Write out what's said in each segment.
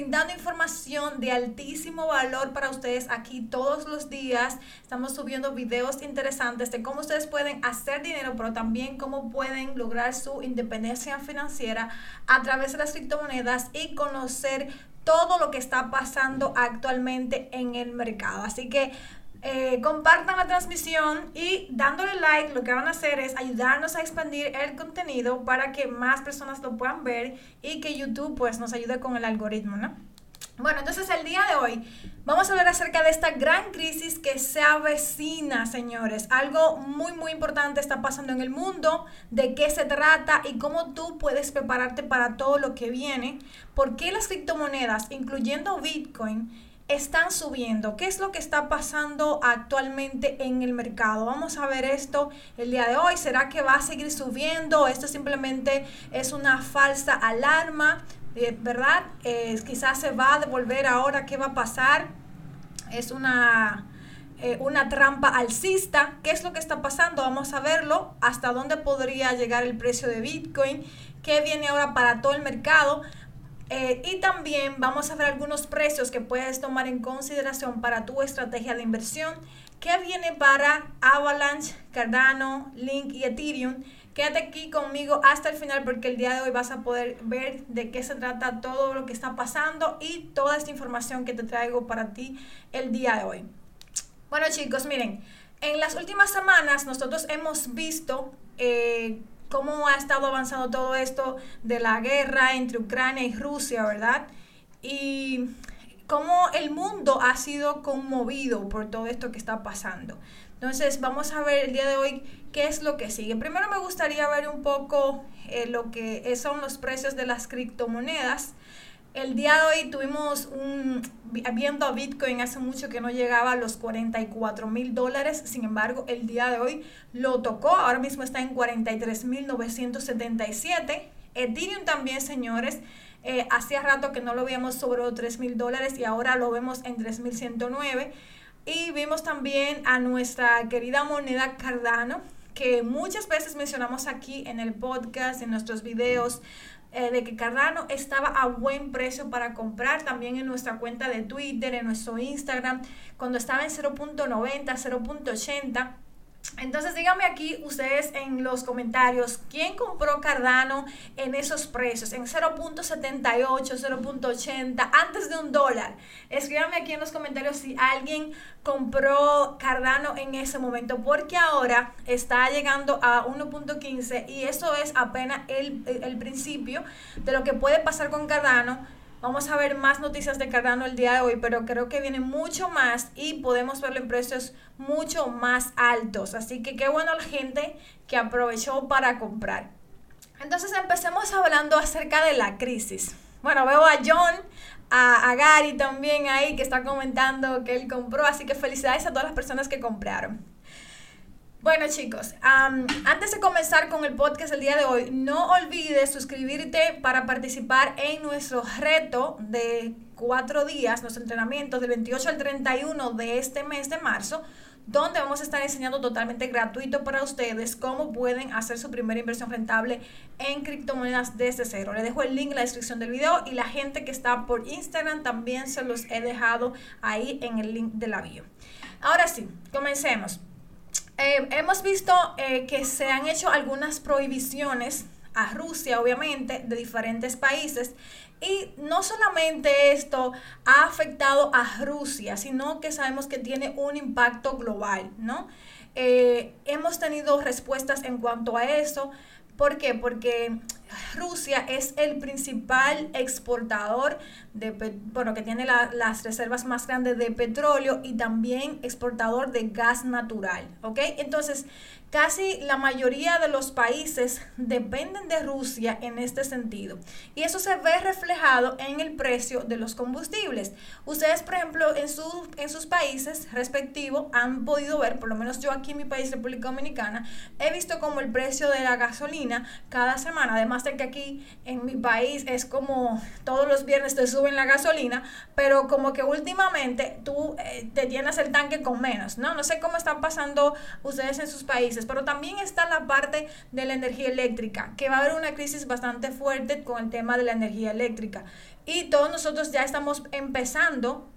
brindando información de altísimo valor para ustedes aquí todos los días. Estamos subiendo videos interesantes de cómo ustedes pueden hacer dinero, pero también cómo pueden lograr su independencia financiera a través de las criptomonedas y conocer todo lo que está pasando actualmente en el mercado. Así que eh, compartan la transmisión y dándole like lo que van a hacer es ayudarnos a expandir el contenido para que más personas lo puedan ver y que YouTube pues nos ayude con el algoritmo, ¿no? Bueno, entonces el día de hoy vamos a hablar acerca de esta gran crisis que se avecina, señores. Algo muy, muy importante está pasando en el mundo, de qué se trata y cómo tú puedes prepararte para todo lo que viene. ¿Por qué las criptomonedas, incluyendo Bitcoin, están subiendo. ¿Qué es lo que está pasando actualmente en el mercado? Vamos a ver esto el día de hoy. ¿Será que va a seguir subiendo? Esto simplemente es una falsa alarma, eh, ¿verdad? quizás se va a devolver ahora. ¿Qué va a pasar? Es una, eh, una trampa alcista. ¿Qué es lo que está pasando? Vamos a verlo. ¿Hasta dónde podría llegar el precio de Bitcoin? ¿Qué viene ahora para todo el mercado? Eh, y también vamos a ver algunos precios que puedes tomar en consideración para tu estrategia de inversión. ¿Qué viene para Avalanche, Cardano, Link y Ethereum? Quédate aquí conmigo hasta el final porque el día de hoy vas a poder ver de qué se trata todo lo que está pasando y toda esta información que te traigo para ti el día de hoy. Bueno chicos, miren, en las últimas semanas nosotros hemos visto eh, cómo ha estado avanzando todo esto de la guerra entre Ucrania y Rusia, ¿verdad? Y cómo el mundo ha sido conmovido por todo esto que está pasando. Entonces, vamos a ver el día de hoy qué es lo que sigue. Primero me gustaría ver un poco eh, lo que son los precios de las criptomonedas. El día de hoy tuvimos un, viendo a Bitcoin hace mucho que no llegaba a los 44 mil dólares, sin embargo el día de hoy lo tocó, ahora mismo está en 43 mil 977. Ethereum también, señores, eh, hacía rato que no lo veíamos sobre los 3 mil dólares y ahora lo vemos en 3.109. Y vimos también a nuestra querida moneda Cardano, que muchas veces mencionamos aquí en el podcast, en nuestros videos, eh, de que Cardano estaba a buen precio para comprar también en nuestra cuenta de Twitter, en nuestro Instagram, cuando estaba en 0.90, 0.80 entonces díganme aquí ustedes en los comentarios, ¿quién compró Cardano en esos precios? En 0.78, 0.80, antes de un dólar. Escríbanme aquí en los comentarios si alguien compró Cardano en ese momento, porque ahora está llegando a 1.15 y eso es apenas el, el principio de lo que puede pasar con Cardano Vamos a ver más noticias de Cardano el día de hoy, pero creo que viene mucho más y podemos verlo en precios mucho más altos. Así que qué bueno la gente que aprovechó para comprar. Entonces empecemos hablando acerca de la crisis. Bueno, veo a John, a, a, Gary también ahí que está comentando que él compró, así que felicidades a todas las personas que compraron. Bueno chicos, antes de comenzar con el podcast el día de hoy, no olvides suscribirte para participar en nuestro reto de cuatro días, nuestro entrenamiento del 28 al 31 de este mes de marzo, donde vamos a estar enseñando totalmente gratuito para ustedes cómo pueden hacer su primera inversión rentable en criptomonedas desde cero. Les dejo el link en la descripción del video y la gente que está por Instagram también se los he dejado ahí en el link de la. Ahora sí, comencemos. Eh, hemos visto eh, que se han hecho algunas prohibiciones a Rusia, obviamente, de diferentes países. Y no solamente esto ha afectado a Rusia, sino que sabemos que tiene un impacto global, ¿no? Eh, hemos tenido respuestas en cuanto a eso. ¿Por qué? Porque Rusia es el principal exportador de, bueno, que tiene las reservas más grandes de petróleo y también exportador de gas natural, ¿ok? Entonces, casi la mayoría de los países dependen de Rusia en este sentido. Y eso se ve reflejado en el precio de los combustibles. Ustedes, por ejemplo, en, su, en sus países respectivos han podido ver, por lo menos yo aquí en mi país, República Dominicana, he visto como el precio de la gasolina cada semana, además de que aquí en mi país es como todos los viernes te suben la gasolina, pero como que últimamente tú eh, te llenas el tanque con menos, ¿no? No sé cómo están pasando ustedes en sus países, pero también está la parte de la energía eléctrica, que va a haber una crisis bastante fuerte con el tema de la energía eléctrica. Y todos nosotros ya estamos empezando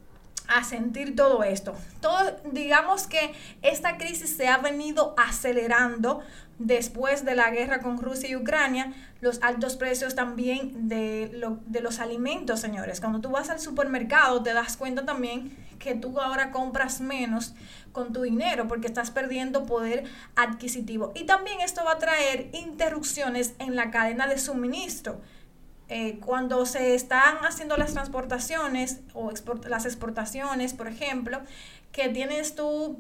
a sentir todo esto. Todo, digamos que esta crisis se ha venido acelerando después de la guerra con Rusia y Ucrania, los altos precios también de, de los alimentos, señores. Cuando tú vas al supermercado te das cuenta también que tú ahora compras menos con tu dinero porque estás perdiendo poder adquisitivo. Y también esto va a traer interrupciones en la cadena de suministro. Eh, cuando se están haciendo las transportaciones o las exportaciones, por ejemplo, que tienes tú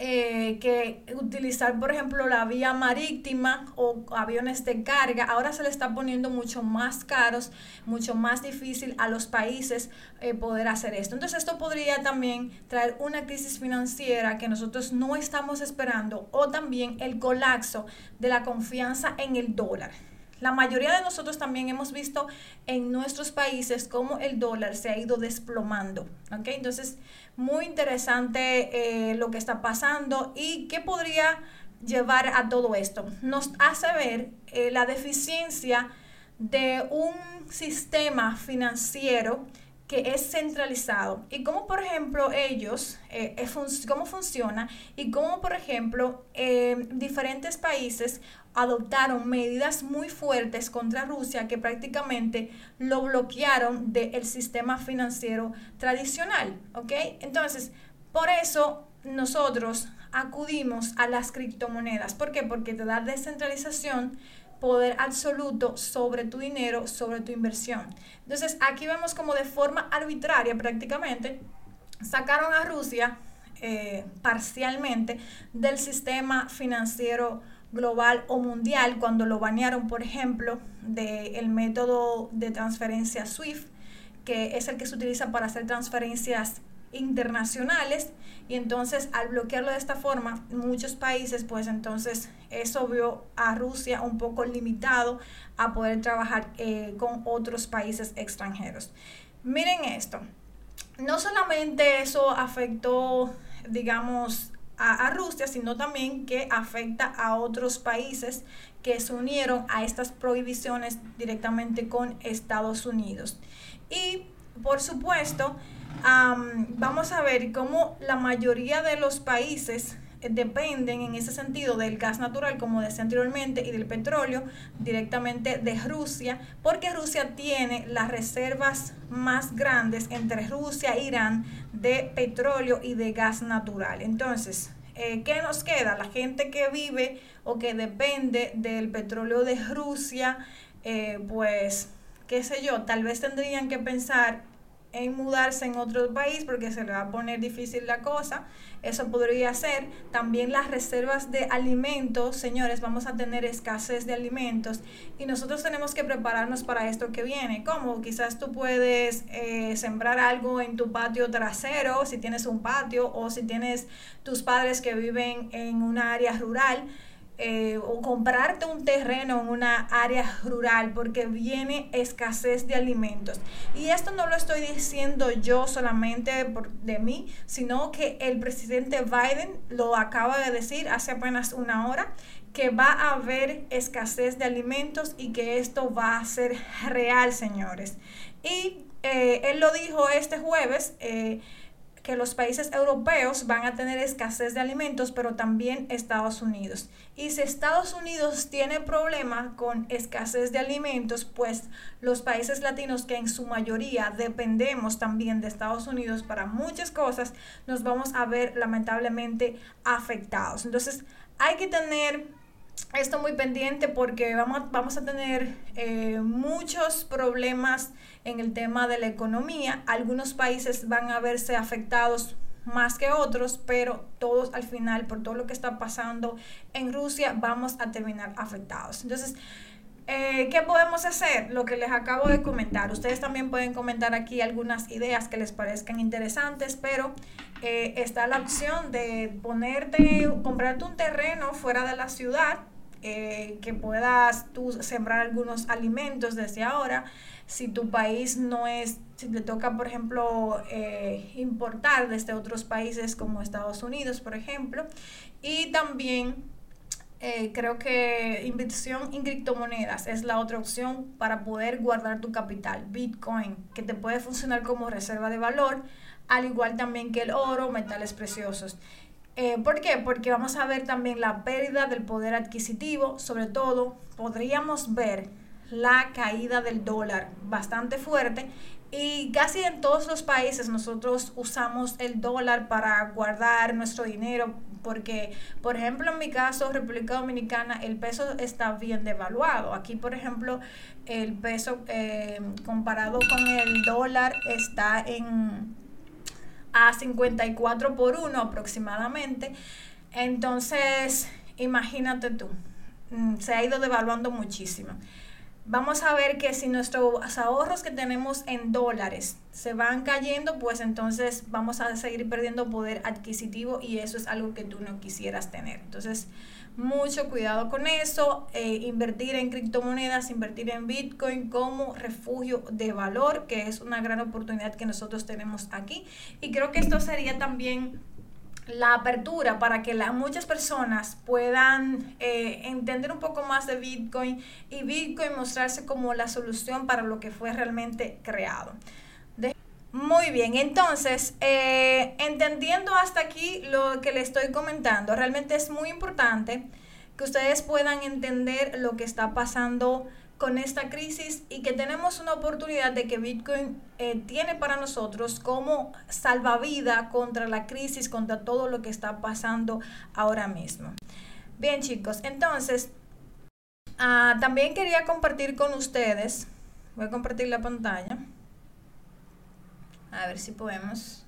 eh, que utilizar, por ejemplo, la vía marítima o aviones de carga, ahora se le está poniendo mucho más caros, mucho más difícil a los países eh, poder hacer esto. Entonces esto podría también traer una crisis financiera que nosotros no estamos esperando o también el colapso de la confianza en el dólar. La mayoría de nosotros también hemos visto en nuestros países cómo el dólar se ha ido desplomando. ¿ok? Entonces, muy interesante eh, lo que está pasando y qué podría llevar a todo esto. Nos hace ver eh, la deficiencia de un sistema financiero que es centralizado y cómo por ejemplo ellos, eh, cómo funciona y cómo por ejemplo diferentes países adoptaron medidas muy fuertes contra Rusia que prácticamente lo bloquearon del sistema financiero tradicional, ¿ok? Entonces, por eso nosotros acudimos a las criptomonedas. ¿Por qué? Porque te da descentralización, poder absoluto sobre tu dinero, sobre tu inversión. Entonces, aquí vemos como de forma arbitraria prácticamente sacaron a Rusia eh, parcialmente del sistema financiero global o mundial cuando lo banearon, por ejemplo, del método de transferencia SWIFT, que es el que se utiliza para hacer transferencias internacionales y entonces al bloquearlo de esta forma muchos países pues entonces eso vio a Rusia un poco limitado a poder trabajar eh, con otros países extranjeros miren esto no solamente eso afectó digamos a, Rusia, sino también que afecta a otros países que se unieron a estas prohibiciones directamente con Estados Unidos. Y por supuesto, vamos a ver cómo la mayoría de los países dependen en ese sentido del gas natural, como decía anteriormente, y del petróleo directamente de Rusia, porque Rusia tiene las reservas más grandes entre Rusia e Irán de petróleo y de gas natural. Entonces, eh, ¿qué nos queda? La gente que vive o que depende del petróleo de Rusia, eh, pues, qué sé yo, tal vez tendrían que pensar en mudarse en otro país porque se le va a poner difícil la cosa. Eso podría ser. También las reservas de alimentos, señores, vamos a tener escasez de alimentos y nosotros tenemos que prepararnos para esto que viene. ¿Cómo? Quizás tú puedes eh, sembrar algo en tu patio trasero, si tienes un patio o si tienes tus padres que viven en una área rural eh, o comprarte un terreno en una área rural porque viene escasez de alimentos. Y esto no lo estoy diciendo yo solamente de mí, sino que el presidente Biden lo acaba de decir hace apenas una hora que va a haber escasez de alimentos y que esto va a ser real, señores. Y eh, él lo dijo este jueves. Eh, que los países europeos van a tener escasez de alimentos, pero también Estados Unidos. Y si Estados Unidos tiene problemas con escasez de alimentos, pues los países latinos que en su mayoría dependemos también de Estados Unidos para muchas cosas, nos vamos a ver lamentablemente afectados. Entonces hay que tener esto muy pendiente porque vamos, vamos a tener eh, muchos problemas en el tema de la economía. Algunos países van a verse afectados más que otros, pero todos al final, por todo lo que está pasando en Rusia, vamos a terminar afectados. Entonces, eh, ¿qué podemos hacer? Lo que les acabo de comentar. Ustedes también pueden comentar aquí algunas ideas que les parezcan interesantes, pero eh, está la opción de ponerte, comprarte un terreno fuera de la ciudad eh, que puedas tú sembrar algunos alimentos desde ahora. Si tu país no es, si te toca, por ejemplo, eh, importar desde otros países como Estados Unidos, por ejemplo. Y también eh, creo que inversión en criptomonedas es la otra opción para poder guardar tu capital. Bitcoin, que te puede funcionar como reserva de valor, al igual también que el oro, metales preciosos. Eh, ¿Por qué? Porque vamos a ver también la pérdida del poder adquisitivo, sobre todo podríamos ver la caída del dólar bastante fuerte y casi en todos los países nosotros usamos el dólar para guardar nuestro dinero porque, por ejemplo, en mi caso, República Dominicana, el peso está bien devaluado. Aquí, por ejemplo, el peso eh, comparado con el dólar está en a 54 por 1 aproximadamente. Entonces, imagínate tú, mm, se ha ido devaluando muchísimo. Vamos a ver que si nuestros ahorros que tenemos en dólares se van cayendo, pues entonces vamos a seguir perdiendo poder adquisitivo y eso es algo que tú no quisieras tener. Entonces, mucho cuidado con eso, eh, invertir en criptomonedas, invertir en Bitcoin como refugio de valor, que es una gran oportunidad que nosotros tenemos aquí. Y creo que esto sería también la apertura para que la, muchas personas puedan eh, entender un poco más de Bitcoin y Bitcoin mostrarse como la solución para lo que fue realmente creado. Muy bien, entonces, eh, entendiendo hasta aquí lo que le estoy comentando, realmente es muy importante que ustedes puedan entender lo que está pasando con esta crisis y que tenemos una oportunidad de que Bitcoin eh, tiene para nosotros como salvavida contra la crisis, contra todo lo que está pasando ahora mismo. Bien chicos, entonces, ah, también quería compartir con ustedes, voy a compartir la pantalla. A ver si podemos.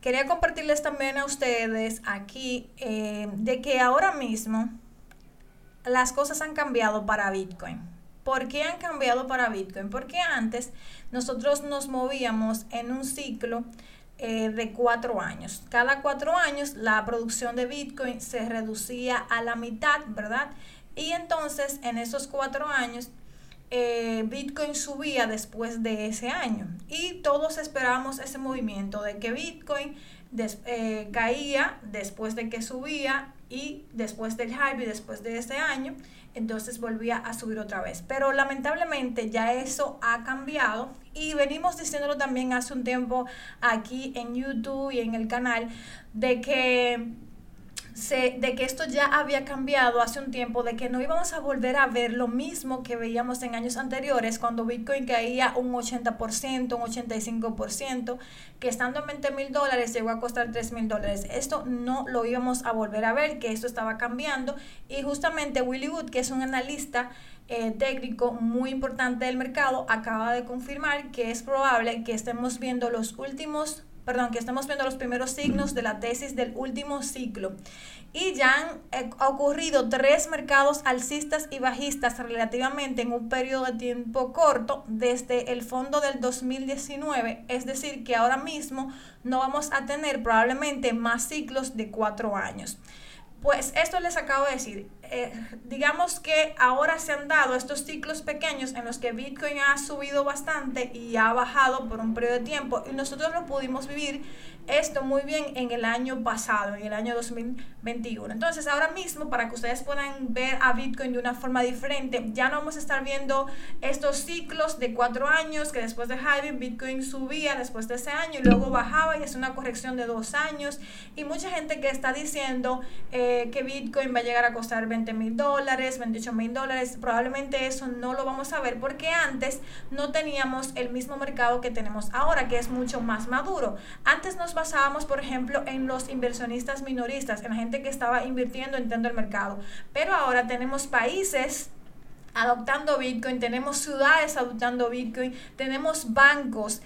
Quería compartirles también a ustedes aquí eh, de que ahora mismo las cosas han cambiado para Bitcoin. ¿Por qué han cambiado para Bitcoin? Porque antes nosotros nos movíamos en un ciclo eh, de cuatro años. Cada cuatro años la producción de Bitcoin se reducía a la mitad, ¿verdad? Y entonces en esos cuatro años eh, Bitcoin subía después de ese año y todos esperábamos ese movimiento de que Bitcoin eh, caía después de que subía y después del hype y después de ese año, entonces volvía a subir otra vez. Pero lamentablemente ya eso ha cambiado y venimos diciéndolo también hace un tiempo aquí en YouTube y en el canal de que de que esto ya había cambiado hace un tiempo, de que no íbamos a volver a ver lo mismo que veíamos en años anteriores, cuando Bitcoin caía un 80%, un 85%, que estando en 20 mil dólares llegó a costar 3 mil dólares. Esto no lo íbamos a volver a ver, que esto estaba cambiando. Y justamente Willy Wood, que es un analista, eh, técnico muy importante del mercado acaba de confirmar que es probable que estemos viendo los últimos perdón, que estamos viendo los primeros signos de la tesis del último ciclo. Y ya han eh, ocurrido tres mercados alcistas y bajistas relativamente en un periodo de tiempo corto desde el fondo del 2019. Es decir, que ahora mismo no vamos a tener probablemente más ciclos de cuatro años. Pues esto les acabo de decir. Eh, digamos que ahora se han dado estos ciclos pequeños en los que Bitcoin ha subido bastante y ha bajado por un periodo de tiempo y nosotros lo pudimos vivir esto muy bien en el año pasado, en el año 2021. Entonces, ahora mismo, para que ustedes puedan ver a Bitcoin de una forma diferente, ya no vamos a estar viendo estos ciclos de cuatro años, que después de halving Bitcoin subía después de ese año y luego bajaba y es una corrección de dos años. Y mucha gente que está diciendo eh, que Bitcoin va a llegar a costar 20 mil dólares, 28 mil dólares, probablemente eso no lo vamos a ver porque antes no teníamos el mismo mercado que tenemos ahora, que es mucho más maduro. Antes nos basábamos, por ejemplo, en los inversionistas minoristas, en la gente que estaba invirtiendo entrando el mercado. Pero ahora tenemos países adoptando Bitcoin, tenemos ciudades adoptando Bitcoin, tenemos bancos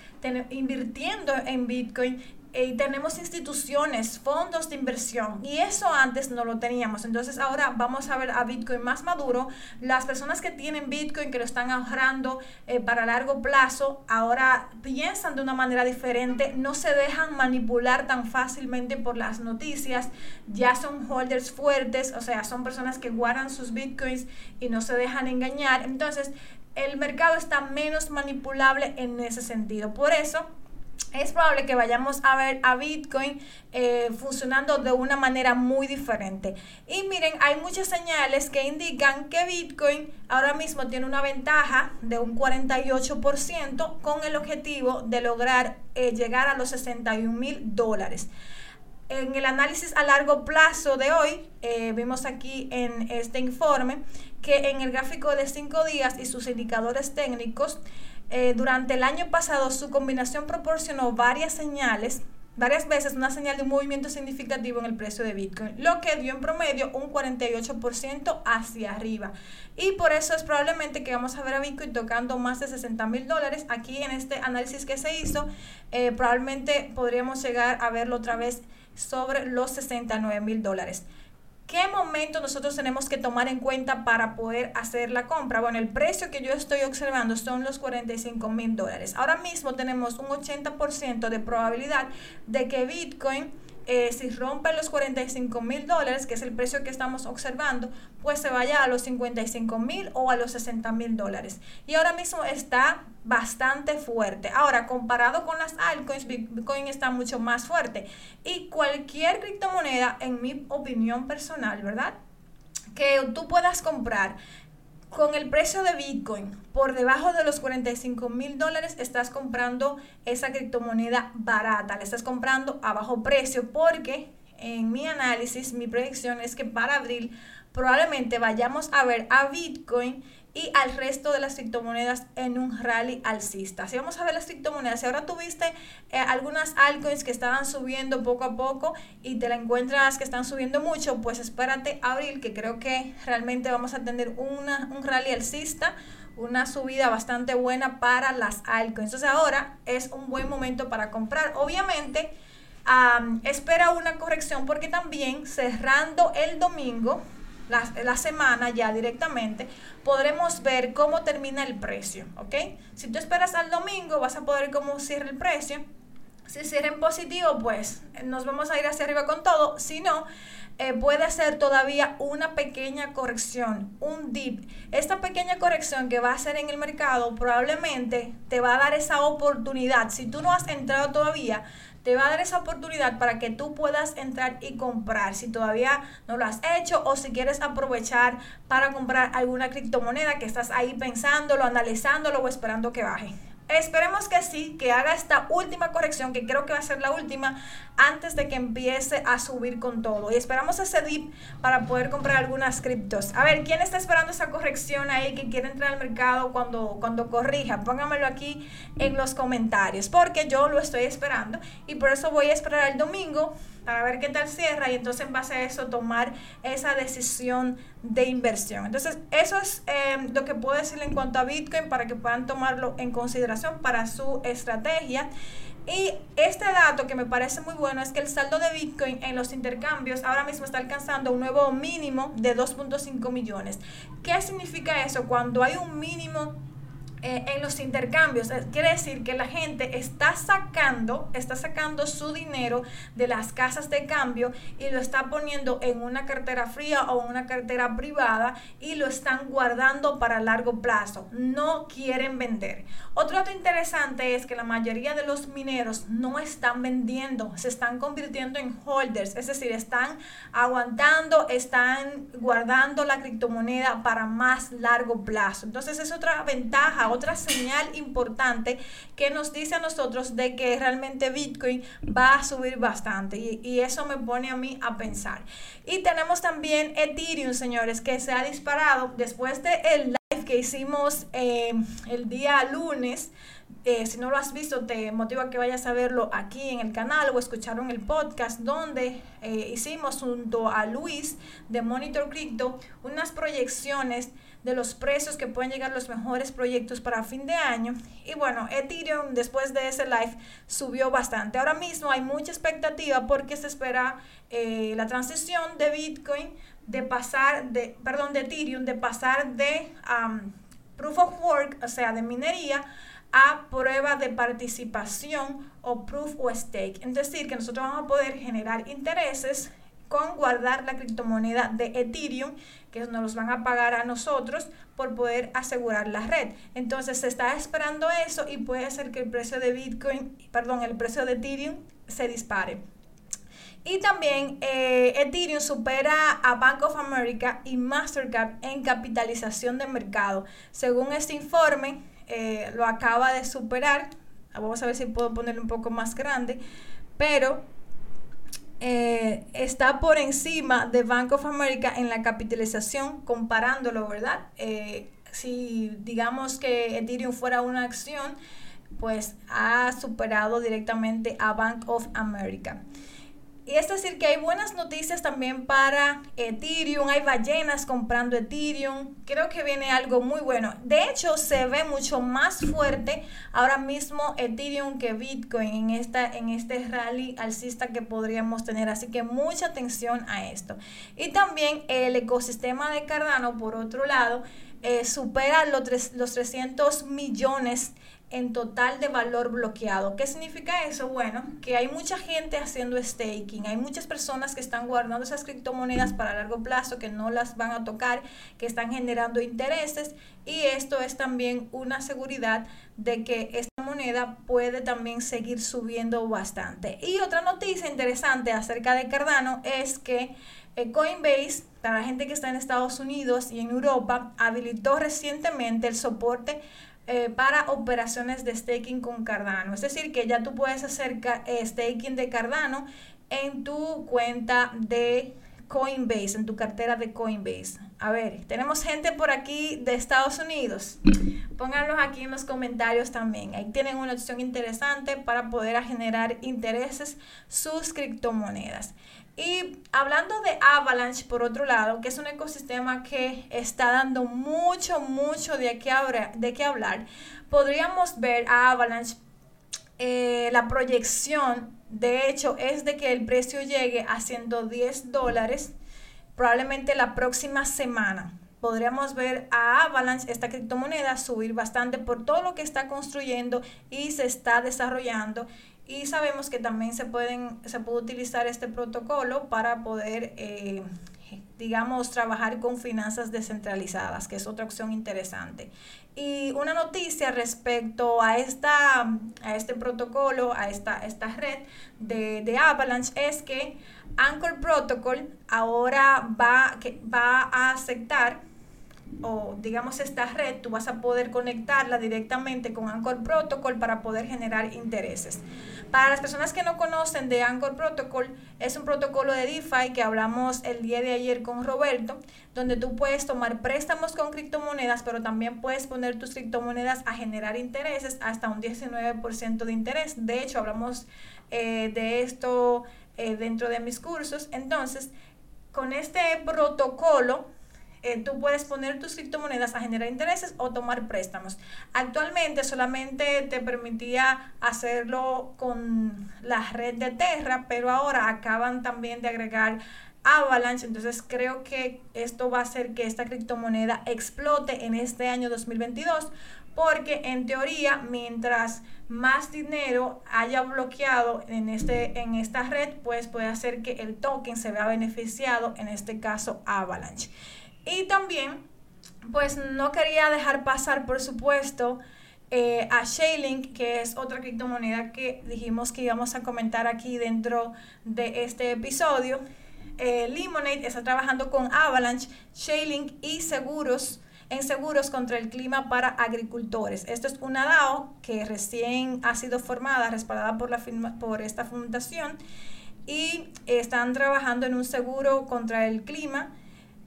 invirtiendo en Bitcoin y tenemos instituciones, fondos de inversión y eso antes no lo teníamos. Entonces ahora vamos a ver a Bitcoin más maduro. Las personas que tienen Bitcoin, que lo están ahorrando eh, para largo plazo, ahora piensan de una manera diferente, no se dejan manipular tan fácilmente por las noticias, ya son holders fuertes, o sea, son personas que guardan sus Bitcoins y no se dejan engañar. Entonces el mercado está menos manipulable en ese sentido. Por eso es probable que vayamos a ver a Bitcoin eh, funcionando de una manera muy diferente. Y miren, hay muchas señales que indican que Bitcoin ahora mismo tiene una ventaja de un 48% con el objetivo de lograr eh, llegar a los 61 mil dólares. En el análisis a largo plazo de hoy, eh, vimos aquí en este informe que en el gráfico de 5 días y sus indicadores técnicos, eh, durante el año pasado su combinación proporcionó varias señales, varias veces una señal de un movimiento significativo en el precio de Bitcoin, lo que dio en promedio un 48% hacia arriba. Y por eso es probablemente que vamos a ver a Bitcoin tocando más de 60 mil dólares. Aquí en este análisis que se hizo, eh, probablemente podríamos llegar a verlo otra vez sobre los 69 mil dólares. ¿Qué momento nosotros tenemos que tomar en cuenta para poder hacer la compra? Bueno, el precio que yo estoy observando son los 45 mil dólares. Ahora mismo tenemos un 80% de probabilidad de que Bitcoin eh, si rompe los 45 mil dólares, que es el precio que estamos observando, pues se vaya a los 55 mil o a los 60 mil dólares. Y ahora mismo está bastante fuerte. Ahora, comparado con las altcoins, Bitcoin está mucho más fuerte. Y cualquier criptomoneda, en mi opinión personal, ¿verdad? Que tú puedas comprar con el precio de Bitcoin por debajo de los 45 mil dólares, estás comprando esa criptomoneda barata, la estás comprando a bajo precio porque en mi análisis, mi predicción es que para abril probablemente vayamos a ver a Bitcoin y al resto de las criptomonedas en un rally alcista. Si vamos a ver las criptomonedas, si ahora tuviste eh, algunas altcoins que estaban subiendo poco a poco y te la encuentras que están subiendo mucho, pues espérate abril, que creo que realmente vamos a tener una, un rally alcista, una subida bastante buena para las altcoins. Entonces ahora es un buen momento para comprar. Obviamente, espera una corrección porque también cerrando el domingo, la, semana ya directamente, podremos ver cómo termina el precio, ¿ok? Si tú esperas al domingo, vas a poder cómo cierra el precio. Si cierra en positivo, pues nos vamos a ir hacia arriba con todo. Si no, eh, puede ser todavía una pequeña corrección, un dip. Esta pequeña corrección que va a hacer en el mercado probablemente te va a dar esa oportunidad. Si tú no has entrado todavía, te va a dar esa oportunidad para que tú puedas entrar y comprar si todavía no lo has hecho o si quieres aprovechar para comprar alguna criptomoneda que estás ahí pensándolo, analizándolo o esperando que baje. Esperemos que sí, que haga esta última corrección, que creo que va a ser la última, antes de que empiece a subir con todo. Y esperamos ese dip para poder comprar algunas criptos. A ver, ¿quién está esperando esa corrección ahí que quiere entrar al mercado cuando, cuando corrija? Póngamelo aquí en los comentarios, porque yo lo estoy esperando y por eso voy a esperar el domingo para ver qué tal cierra y entonces en base a eso tomar esa decisión de inversión. Entonces, eso es em, lo que puedo decirle en cuanto a Bitcoin para que puedan tomarlo en consideración para su estrategia. Y este dato que me parece muy bueno es que el saldo de Bitcoin en los intercambios ahora mismo está alcanzando un nuevo mínimo de 2.5 millones. ¿Qué significa eso? Cuando hay un mínimo eh, en los intercambios. Eh, quiere decir que la gente está sacando, está sacando su dinero de las casas de cambio y lo está poniendo en una cartera fría o una cartera privada y lo están guardando para largo plazo. No quieren vender. Otro dato interesante es que la mayoría de los mineros no están vendiendo, se están convirtiendo en holders, es decir, están aguantando, están guardando la criptomoneda para más largo plazo. Entonces es otra ventaja otra señal importante que nos dice a nosotros de que realmente Bitcoin va a subir bastante y, eso me pone a mí a pensar. Y tenemos también Ethereum, señores, que se ha disparado después de el live que hicimos eh, el día lunes. Eh, si no lo has visto, te motiva a que vayas a verlo aquí en el canal o escucharon el podcast donde eh, hicimos junto a Luis de Monitor Crypto unas proyecciones de los precios que pueden llegar los mejores proyectos para fin de año. Y bueno, Ethereum después de ese live subió bastante. Ahora mismo hay mucha expectativa porque se espera eh, la transición de Bitcoin de pasar de, perdón, de Ethereum, de pasar de Proof of Work, o sea, de minería, a prueba de participación o proof o stake. Es decir, que nosotros vamos a poder generar intereses con guardar la criptomoneda de Ethereum, que nos los van a pagar a nosotros por poder asegurar la red. Entonces se está esperando eso y puede ser que el precio de Bitcoin, perdón, el precio de Ethereum se dispare. Y también eh, Ethereum supera a Bank of America y Mastercard en capitalización de mercado. Según este informe, eh, lo acaba de superar. Vamos a ver si puedo ponerlo un poco más grande. Pero eh, está por encima de Bank of America en la capitalización, comparándolo, ¿verdad? Eh, si digamos que Ethereum fuera una acción, pues ha superado directamente a Bank of America. Y es decir, que hay buenas noticias también para Ethereum, hay ballenas comprando Ethereum, creo que viene algo muy bueno. De hecho, se ve mucho más fuerte ahora mismo Ethereum que Bitcoin en, esta, en este rally alcista que podríamos tener, así que mucha atención a esto. Y también el ecosistema de Cardano, por otro lado, eh, supera los, los 300 millones en total de valor bloqueado. ¿Qué significa eso? Bueno, que hay mucha gente haciendo staking, hay muchas personas que están guardando esas criptomonedas para largo plazo, que no las van a tocar, que están generando intereses y esto es también una seguridad de que esta moneda puede también seguir subiendo bastante. Y otra noticia interesante acerca de Cardano es que eh, Coinbase, para la gente que está en Estados Unidos y en Europa, habilitó recientemente el soporte eh, para operaciones de staking con Cardano. Es decir, que ya tú puedes hacer eh, staking de Cardano en tu cuenta de Coinbase, en tu cartera de Coinbase. A ver, tenemos gente por aquí de Estados Unidos. Pónganlos aquí en los comentarios también. Ahí tienen una opción interesante para poder generar intereses sus criptomonedas. Y hablando de Avalanche, por otro lado, que es un ecosistema que está dando mucho, mucho de qué, de qué hablar, podríamos ver a Avalanche eh, la proyección, de hecho, es de que el precio llegue a 110 dólares probablemente la próxima semana. Podríamos ver a Avalanche, esta criptomoneda, subir bastante por todo lo que está construyendo y se está desarrollando y sabemos que también se, pueden, se puede utilizar este protocolo para poder, eh, digamos, trabajar con finanzas descentralizadas, que es otra opción interesante. Y una noticia respecto a, esta, a este protocolo, a esta, esta red de, de Avalanche, es que Anchor Protocol ahora va, que, va a aceptar o digamos esta red, tú vas a poder conectarla directamente con Anchor Protocol para poder generar intereses. Para las personas que no conocen de Anchor Protocol, es un protocolo de DeFi que hablamos el día de ayer con Roberto, donde tú puedes tomar préstamos con criptomonedas, pero también puedes poner tus criptomonedas a generar intereses hasta un 19% de interés. De hecho, hablamos eh, de esto eh, dentro de mis cursos. Entonces, con este protocolo, eh, tú puedes poner tus criptomonedas a generar intereses o tomar préstamos. Actualmente solamente te permitía hacerlo con la red de Terra, pero ahora acaban también de agregar Avalanche, entonces creo que esto va a hacer que esta criptomoneda explote en este año 2022 porque en teoría mientras más dinero haya bloqueado en, este, en esta red, pues puede hacer que el token se vea beneficiado, en este caso Avalanche. Y también, pues no quería dejar pasar, por supuesto, eh, a Shailink, que es otra criptomoneda que dijimos que íbamos a comentar aquí dentro de este episodio. Eh, está trabajando con Avalanche, Shailink y seguros en seguros contra el clima para agricultores. Esto es una DAO que recién ha sido formada, respaldada por, la firma, por esta fundación y están trabajando en un seguro contra el clima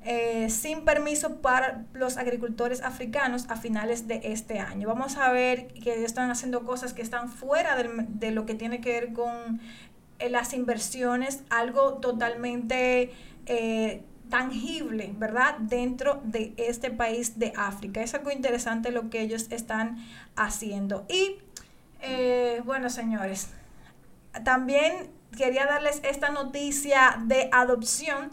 eh, sin permiso para los agricultores africanos a finales de este año. Vamos a ver que están haciendo cosas que están fuera de, lo que tiene que ver con eh, las inversiones, algo totalmente, eh, tangible, ¿verdad? Dentro de este país de África. Es algo interesante lo que ellos están haciendo. Y bueno, señores, también quería darles esta noticia de adopción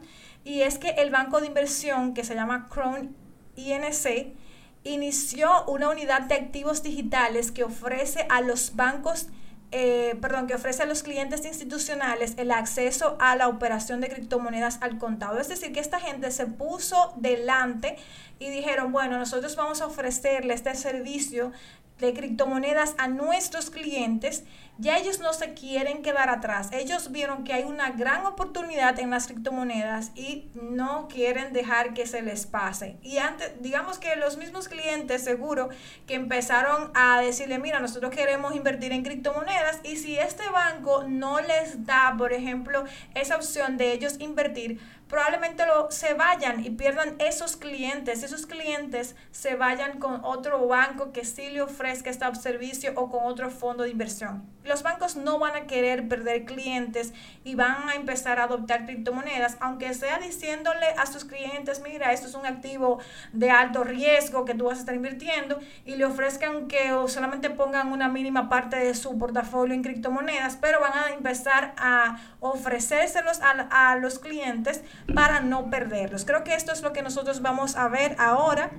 y es que el banco de inversión que se llama Crown INC inició una unidad de activos digitales que ofrece a los bancos eh, perdón, que ofrece a los clientes institucionales el acceso a la operación de criptomonedas al contado. Es decir, que esta gente se puso delante y dijeron, bueno, nosotros vamos a ofrecerle este servicio de criptomonedas a nuestros clientes, ya ellos no se quieren quedar atrás. Ellos vieron que hay una gran oportunidad en las criptomonedas y no quieren dejar que se les pase. Y antes, digamos que los mismos clientes seguro que empezaron a decirle, mira, nosotros queremos invertir en criptomonedas y si este banco no les da, por ejemplo, esa opción de ellos invertir, probablemente lo, se vayan y pierdan esos clientes. Esos clientes se vayan con otro banco que sí le ofrezca este servicio o con otro fondo de inversión. Los bancos no van a querer perder clientes y van a empezar a adoptar criptomonedas, aunque sea diciéndole a sus clientes, mira, esto es un activo de alto riesgo que tú vas a estar invirtiendo y le ofrezcan que o solamente pongan una mínima parte de su portafolio en criptomonedas, pero van a empezar a ofrecérselos a, a los clientes para no perderlos. Creo que esto es lo que nosotros vamos a ver ahora,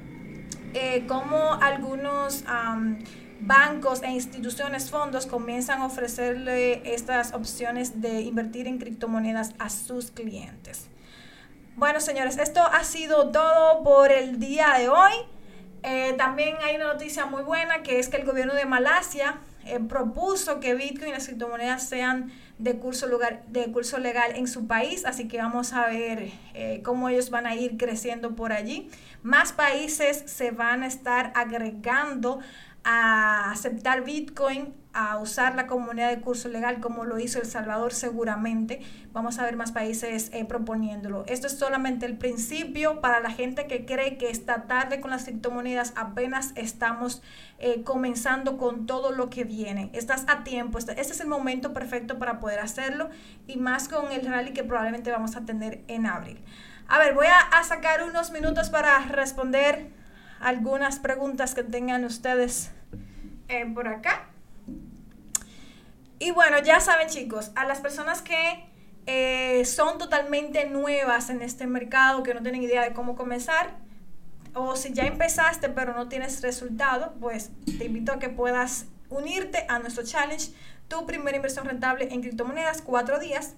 eh, como algunos bancos e instituciones, fondos comienzan a ofrecerle estas opciones de invertir en criptomonedas a sus clientes. Bueno, señores, esto ha sido todo por el día de hoy. Eh, también hay una noticia muy buena que es que el gobierno de Malasia eh, propuso que Bitcoin y las criptomonedas sean de curso, lugar, de curso legal en su país, así que vamos a ver eh, cómo ellos van a ir creciendo por allí. Más países se van a estar agregando a aceptar Bitcoin, a usar la comunidad de curso legal como lo hizo El Salvador seguramente. Vamos a ver más países eh, proponiéndolo. Esto es solamente el principio para la gente que cree que está tarde con las criptomonedas. Apenas estamos eh, comenzando con todo lo que viene. Estás a tiempo. Este, este es el momento perfecto para poder hacerlo y más con el rally que probablemente vamos a tener en abril. A ver, voy a sacar unos minutos para responder algunas preguntas que tengan ustedes eh, por acá. Y bueno, ya saben chicos, a las personas que eh, son totalmente nuevas en este mercado, que no tienen idea de cómo comenzar, o si ya empezaste pero no tienes resultado, pues te invito a que puedas unirte a nuestro challenge, tu primera inversión rentable en criptomonedas, cuatro días.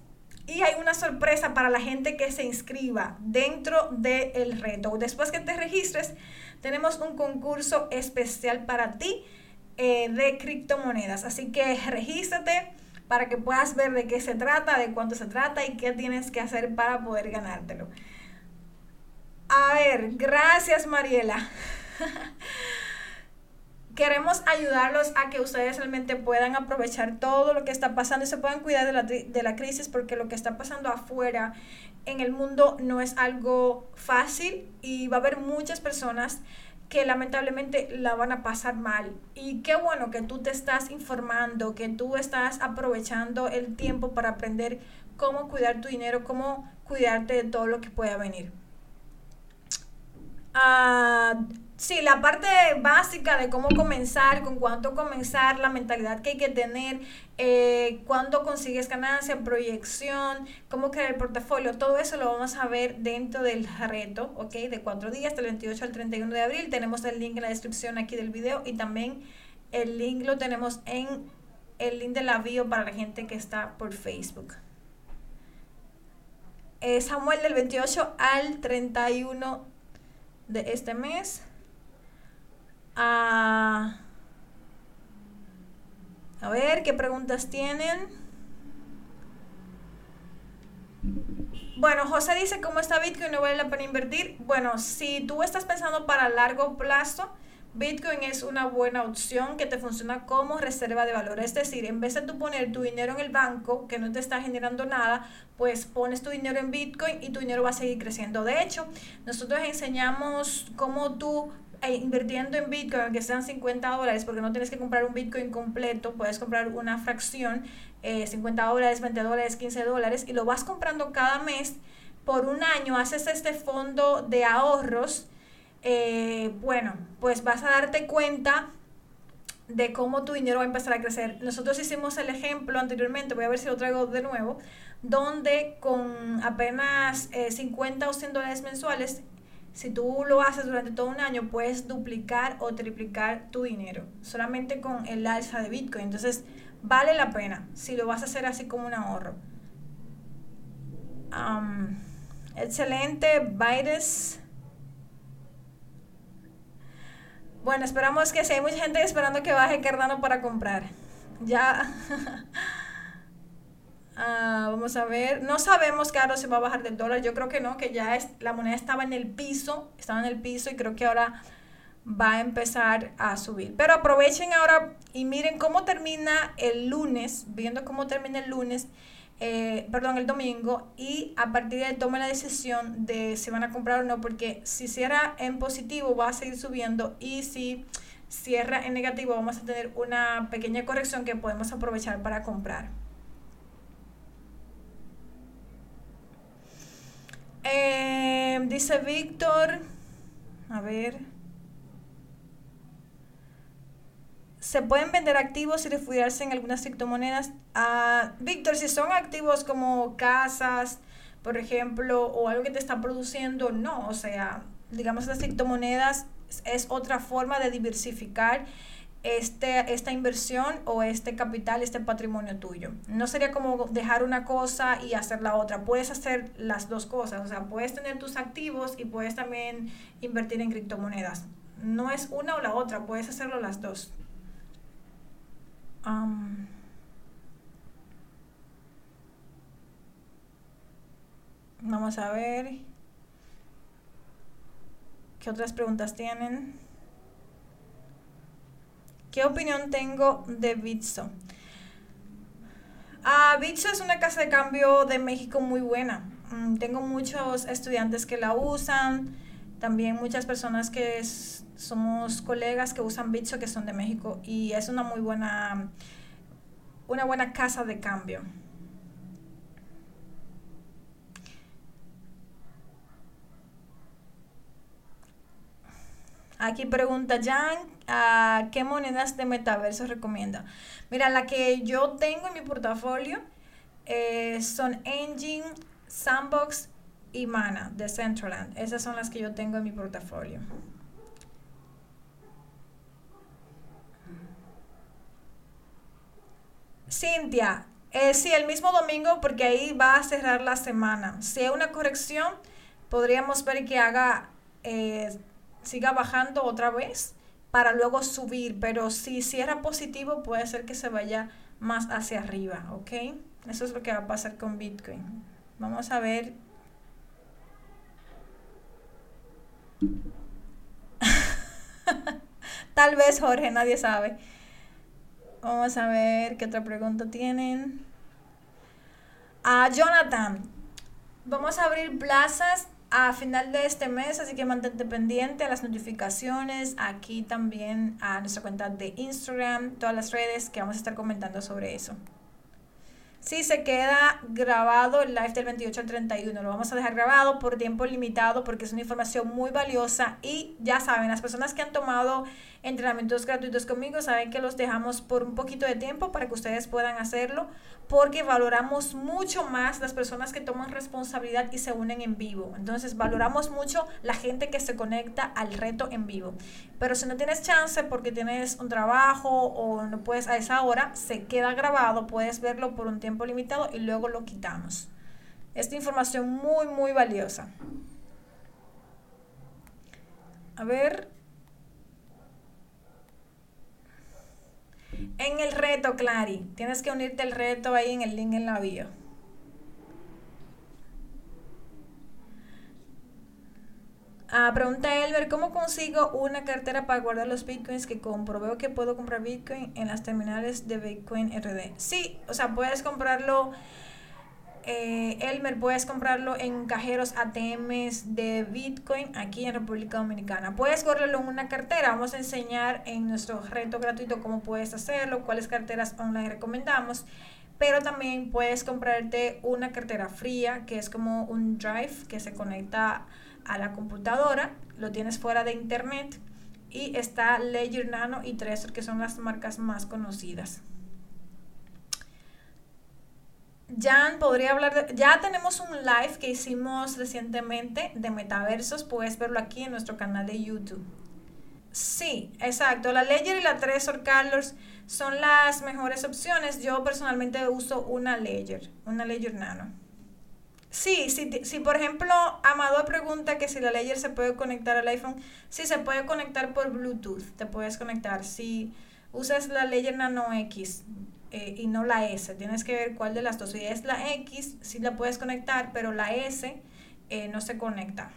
Y hay una sorpresa para la gente que se inscriba dentro del reto. Después que te registres, tenemos un concurso especial para ti eh, de criptomonedas. Así que regístrate para que puedas ver de qué se trata, de cuánto se trata y qué tienes que hacer para poder ganártelo. A ver, gracias Mariela. Queremos ayudarlos a que ustedes realmente puedan aprovechar todo lo que está pasando y se puedan cuidar de la, de la crisis porque lo que está pasando afuera en el mundo no es algo fácil y va a haber muchas personas que lamentablemente la van a pasar mal. Y qué bueno que tú te estás informando, que tú estás aprovechando el tiempo para aprender cómo cuidar tu dinero, cómo cuidarte de todo lo que pueda venir. Ah, Sí, la parte básica de cómo comenzar, con cuánto comenzar, la mentalidad que hay que tener, eh, cuándo consigues ganancia, proyección, cómo crear el portafolio, todo eso lo vamos a ver dentro del reto, ¿ok? De cuatro días, del 28 al 31 de abril. Tenemos el link en la descripción aquí del video y también el link lo tenemos en el link de la para la gente que está por Facebook. Eh, Samuel del 28 al 31 de este mes. A, a ver, ¿qué preguntas tienen? Bueno, José dice, ¿cómo está Bitcoin? ¿No vale la pena invertir? Bueno, si tú estás pensando para largo plazo, Bitcoin es una buena opción que te funciona como reserva de valor. Es decir, en vez de tú poner tu dinero en el banco que no te está generando nada, pues pones tu dinero en Bitcoin y tu dinero va a seguir creciendo. De hecho, nosotros enseñamos cómo tú invirtiendo en Bitcoin, que sean 50 dólares, porque no tienes que comprar un Bitcoin completo, puedes comprar una fracción, 50 eh, dólares, 20 dólares, 15 dólares, y lo vas comprando cada mes por un año haces este fondo de ahorros, eh, bueno, pues vas a darte cuenta de cómo tu dinero va a empezar a crecer. Nosotros hicimos el ejemplo anteriormente, voy a ver si lo traigo de nuevo, donde con apenas 50 eh, o 100 dólares mensuales, si tú lo haces durante todo un año, puedes duplicar o triplicar tu dinero, solamente con el alza de Bitcoin. Entonces, vale la pena si lo vas a hacer así como un ahorro. excelente, Bytes. Bueno, esperamos que si hay mucha gente esperando que baje Cardano para comprar. Ya. Ah, vamos a ver. No sabemos ahora se va a bajar del dólar. Yo creo que no, que ya es, la moneda estaba en el piso. Estaba en el piso y creo que ahora va a empezar a subir. Pero aprovechen ahora y miren cómo termina el lunes, viendo cómo termina el lunes, eh, perdón, el domingo, y a partir de ahí tomen la decisión de si van a comprar o no, porque si cierra en positivo va a seguir subiendo y si cierra en negativo vamos a tener una pequeña corrección que podemos aprovechar para comprar. Eh, dice Víctor, a ver. se pueden vender activos y refugiarse en algunas criptomonedas. Ah, Víctor, si son activos como casas, por ejemplo, o algo que te está produciendo, no. O sea, digamos, las criptomonedas es otra forma de diversificar este, esta inversión o este capital, este patrimonio tuyo. No sería como dejar una cosa y hacer la otra. Puedes hacer las dos cosas. O sea, puedes tener tus activos y puedes también invertir en criptomonedas. No es una o la otra, puedes hacerlo las dos vamos a ver qué otras preguntas tienen. ¿Qué opinión tengo de Bitso? Ah, Bitso es una casa de cambio de México muy buena. Mm, tengo muchos estudiantes que la usan, también muchas personas que somos colegas que usan Bitso que son de México y es una muy buena, una buena casa de cambio. Aquí pregunta Jan, ¿a ¿qué monedas de metaverso recomienda? Mira, la que yo tengo en mi portafolio eh, son Engine, Sandbox y Mana de Centraland. Esas son las que yo tengo en mi portafolio. Cintia, eh, sí, el mismo domingo porque ahí va a cerrar la semana. Si hay una corrección, podríamos ver que haga, eh, siga bajando otra vez para luego subir, pero si cierra positivo puede ser que se vaya más hacia arriba, ¿ok? Eso es lo que va a pasar con Bitcoin. Vamos a ver. Tal vez Jorge, nadie sabe. Vamos a ver qué otra pregunta tienen. A Jonathan, vamos a abrir plazas a final de este mes, así que mantente pendiente a las notificaciones, aquí también a nuestra cuenta de Instagram, todas las redes que vamos a estar comentando sobre eso. Sí, se queda grabado el live del 28 al 31. Lo vamos a dejar grabado por tiempo limitado porque es una información muy valiosa. Y ya saben, las personas que han tomado entrenamientos gratuitos conmigo saben que los dejamos por un poquito de tiempo para que ustedes puedan hacerlo porque valoramos mucho más las personas que toman responsabilidad y se unen en vivo. Entonces, valoramos mucho la gente que se conecta al reto en vivo. Pero si no tienes chance porque tienes un trabajo o no puedes a esa hora, se queda grabado, puedes verlo por un tiempo limitado y luego lo quitamos. Esta información muy, muy valiosa. A ver, En el reto, Clary. Tienes que unirte al reto ahí en el link en la bio. Ah, pregunta Elber, ¿cómo consigo una cartera para guardar los bitcoins que compro? Veo que puedo comprar bitcoin en las terminales de Bitcoin RD. Sí, o sea, puedes comprarlo eh, Elmer, puedes comprarlo en cajeros ATMs de Bitcoin aquí en República Dominicana. Puedes correrlo en una cartera. Vamos a enseñar en nuestro reto gratuito cómo puedes hacerlo, cuáles carteras online recomendamos. pero también puedes comprarte una cartera fría, que es como un drive que se conecta a la computadora, lo tienes fuera de internet y está Ledger Nano y Trezor, que son las marcas más conocidas. Jan podría hablar de, ya tenemos un live que hicimos recientemente de metaversos, puedes verlo aquí en nuestro canal de YouTube. Sí, exacto. La Ledger y la Trezor Colors son las mejores opciones. Yo personalmente uso una Ledger, una Ledger Nano. Sí, si, si por ejemplo Amador pregunta que si la Ledger se puede conectar al iPhone, sí se puede conectar por Bluetooth, te puedes conectar. Si usas la Ledger Nano X eh, y no la S, tienes que ver cuál de las dos. Si es la X, sí la puedes conectar, pero la S eh, no se conecta.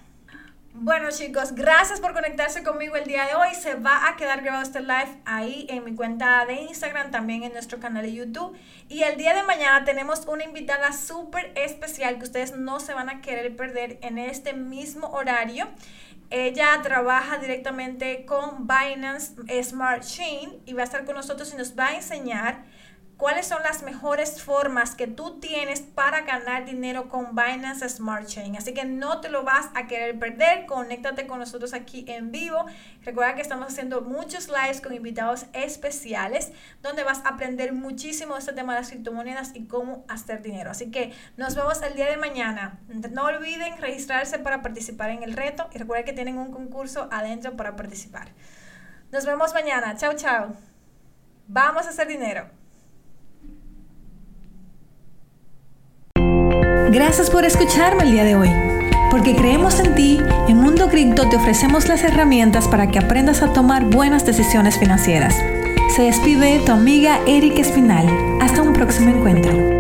Bueno chicos, gracias por conectarse conmigo el día de hoy. Se va a quedar grabado este live ahí en mi cuenta de Instagram, también en nuestro canal de YouTube. Y el día de mañana tenemos una invitada súper especial que ustedes no se van a querer perder en este mismo horario. Ella trabaja directamente con Binance Smart Chain y va a estar con nosotros y nos va a enseñar cuáles son las mejores formas que tú tienes para ganar dinero con Binance Smart Chain. Así que no te lo vas a querer perder. Conéctate con nosotros aquí en vivo. Recuerda que estamos haciendo muchos lives con invitados especiales donde vas a aprender muchísimo este tema de las criptomonedas y cómo hacer dinero. Así que nos vemos el día de mañana. No olviden registrarse para participar en el reto y recuerda que tienen un concurso adentro para participar. Nos vemos mañana. Chao, chao. Vamos a hacer dinero. Gracias por escucharme el día de hoy. Porque creemos en ti, en Mundo Cripto te ofrecemos las herramientas para que aprendas a tomar buenas decisiones financieras. Se despide tu amiga Erika Espinal. Hasta un próximo encuentro.